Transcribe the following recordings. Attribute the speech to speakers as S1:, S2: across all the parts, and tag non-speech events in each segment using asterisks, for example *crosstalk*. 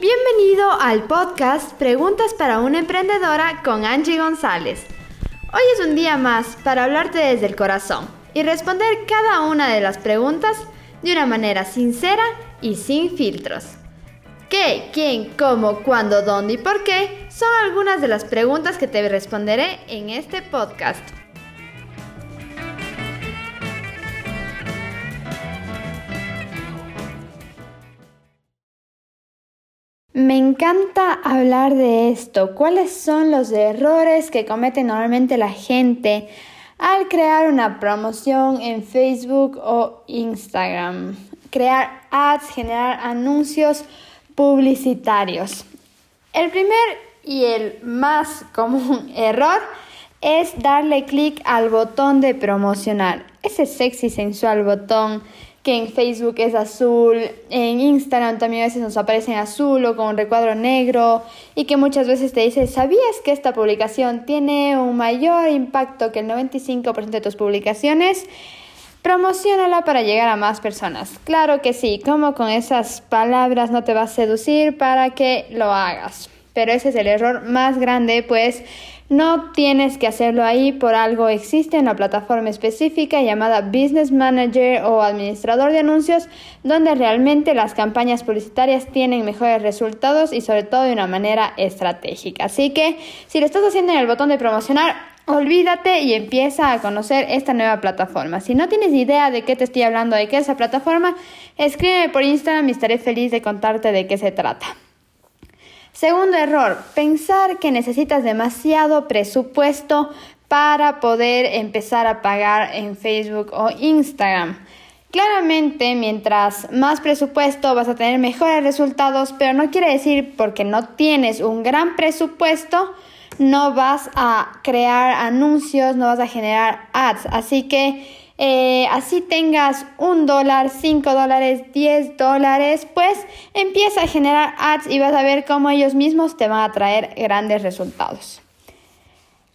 S1: Bienvenido al podcast Preguntas para una emprendedora con Angie González. Hoy es un día más para hablarte desde el corazón y responder cada una de las preguntas de una manera sincera y sin filtros. ¿Qué, quién, cómo, cuándo, dónde y por qué? Son algunas de las preguntas que te responderé en este podcast. Me encanta hablar de esto. ¿Cuáles son los errores que comete normalmente la gente al crear una promoción en Facebook o Instagram? Crear ads, generar anuncios publicitarios. El primer y el más común *laughs* error es darle clic al botón de promocionar. Ese sexy sensual botón que en Facebook es azul, en Instagram también a veces nos aparece en azul o con recuadro negro y que muchas veces te dice, ¿sabías que esta publicación tiene un mayor impacto que el 95% de tus publicaciones? Promocionala para llegar a más personas. Claro que sí, como con esas palabras no te va a seducir para que lo hagas. Pero ese es el error más grande, pues no tienes que hacerlo ahí, por algo existe una plataforma específica llamada Business Manager o Administrador de Anuncios, donde realmente las campañas publicitarias tienen mejores resultados y sobre todo de una manera estratégica. Así que si lo estás haciendo en el botón de promocionar, olvídate y empieza a conocer esta nueva plataforma. Si no tienes idea de qué te estoy hablando, de qué es esa plataforma, escríbeme por Instagram y estaré feliz de contarte de qué se trata. Segundo error, pensar que necesitas demasiado presupuesto para poder empezar a pagar en Facebook o Instagram. Claramente, mientras más presupuesto vas a tener mejores resultados, pero no quiere decir porque no tienes un gran presupuesto, no vas a crear anuncios, no vas a generar ads. Así que eh, así tengas un dólar, cinco dólares, diez dólares, pues empieza a generar ads y vas a ver cómo ellos mismos te van a traer grandes resultados.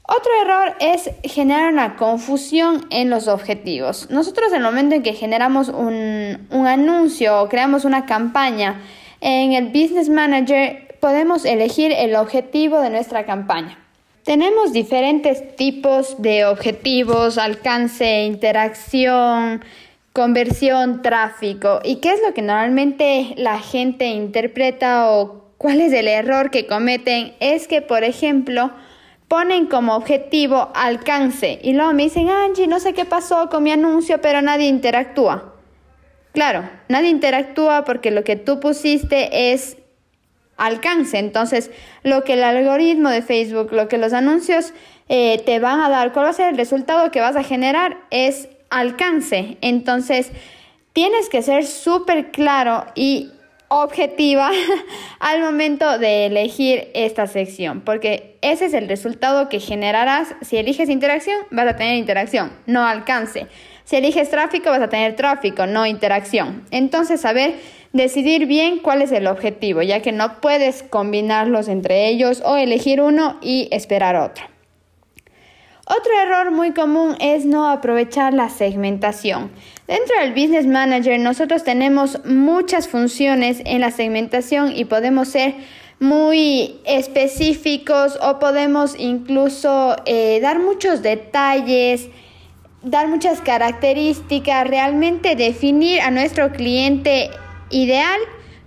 S1: Otro error es generar una confusión en los objetivos. Nosotros en el momento en que generamos un, un anuncio o creamos una campaña en el Business Manager, podemos elegir el objetivo de nuestra campaña. Tenemos diferentes tipos de objetivos, alcance, interacción, conversión, tráfico. ¿Y qué es lo que normalmente la gente interpreta o cuál es el error que cometen? Es que, por ejemplo, ponen como objetivo alcance y luego me dicen, Angie, no sé qué pasó con mi anuncio, pero nadie interactúa. Claro, nadie interactúa porque lo que tú pusiste es alcance. Entonces, lo que el algoritmo de Facebook, lo que los anuncios eh, te van a dar, cuál va a ser el resultado que vas a generar, es alcance. Entonces, tienes que ser súper claro y objetiva *laughs* al momento de elegir esta sección, porque ese es el resultado que generarás. Si eliges interacción, vas a tener interacción, no alcance. Si eliges tráfico, vas a tener tráfico, no interacción. Entonces, saber decidir bien cuál es el objetivo, ya que no puedes combinarlos entre ellos o elegir uno y esperar otro. Otro error muy común es no aprovechar la segmentación. Dentro del Business Manager nosotros tenemos muchas funciones en la segmentación y podemos ser muy específicos o podemos incluso eh, dar muchos detalles, dar muchas características, realmente definir a nuestro cliente ideal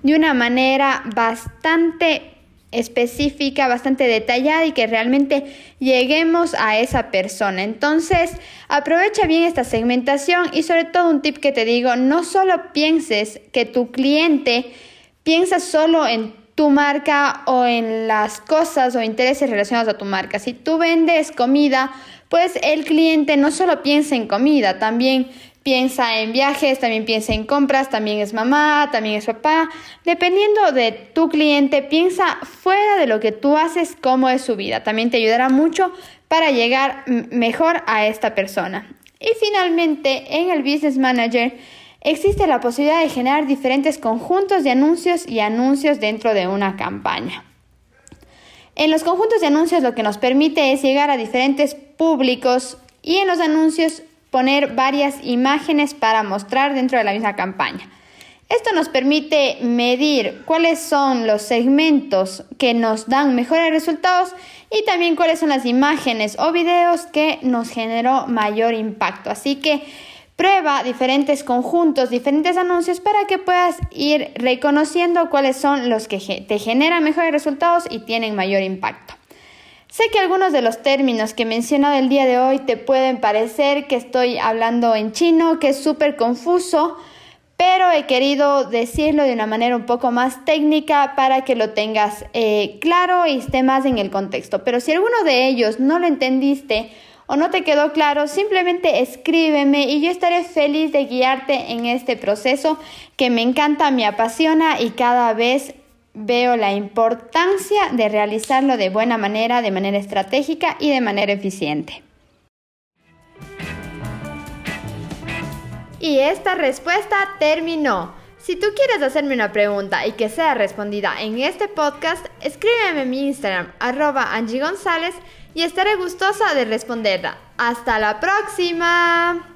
S1: de una manera bastante específica, bastante detallada y que realmente lleguemos a esa persona. Entonces, aprovecha bien esta segmentación y sobre todo un tip que te digo, no solo pienses que tu cliente piensa solo en tu marca o en las cosas o intereses relacionados a tu marca. Si tú vendes comida, pues el cliente no solo piensa en comida, también piensa en viajes, también piensa en compras, también es mamá, también es papá. Dependiendo de tu cliente, piensa fuera de lo que tú haces, cómo es su vida. También te ayudará mucho para llegar mejor a esta persona. Y finalmente, en el Business Manager existe la posibilidad de generar diferentes conjuntos de anuncios y anuncios dentro de una campaña. En los conjuntos de anuncios lo que nos permite es llegar a diferentes públicos y en los anuncios poner varias imágenes para mostrar dentro de la misma campaña. Esto nos permite medir cuáles son los segmentos que nos dan mejores resultados y también cuáles son las imágenes o videos que nos generó mayor impacto. Así que prueba diferentes conjuntos, diferentes anuncios para que puedas ir reconociendo cuáles son los que te generan mejores resultados y tienen mayor impacto. Sé que algunos de los términos que he mencionado el día de hoy te pueden parecer que estoy hablando en chino, que es súper confuso, pero he querido decirlo de una manera un poco más técnica para que lo tengas eh, claro y esté más en el contexto. Pero si alguno de ellos no lo entendiste o no te quedó claro, simplemente escríbeme y yo estaré feliz de guiarte en este proceso que me encanta, me apasiona y cada vez veo la importancia de realizarlo de buena manera, de manera estratégica y de manera eficiente. Y esta respuesta terminó. Si tú quieres hacerme una pregunta y que sea respondida en este podcast, escríbeme en mi Instagram, arroba Angie González, y estaré gustosa de responderla. ¡Hasta la próxima!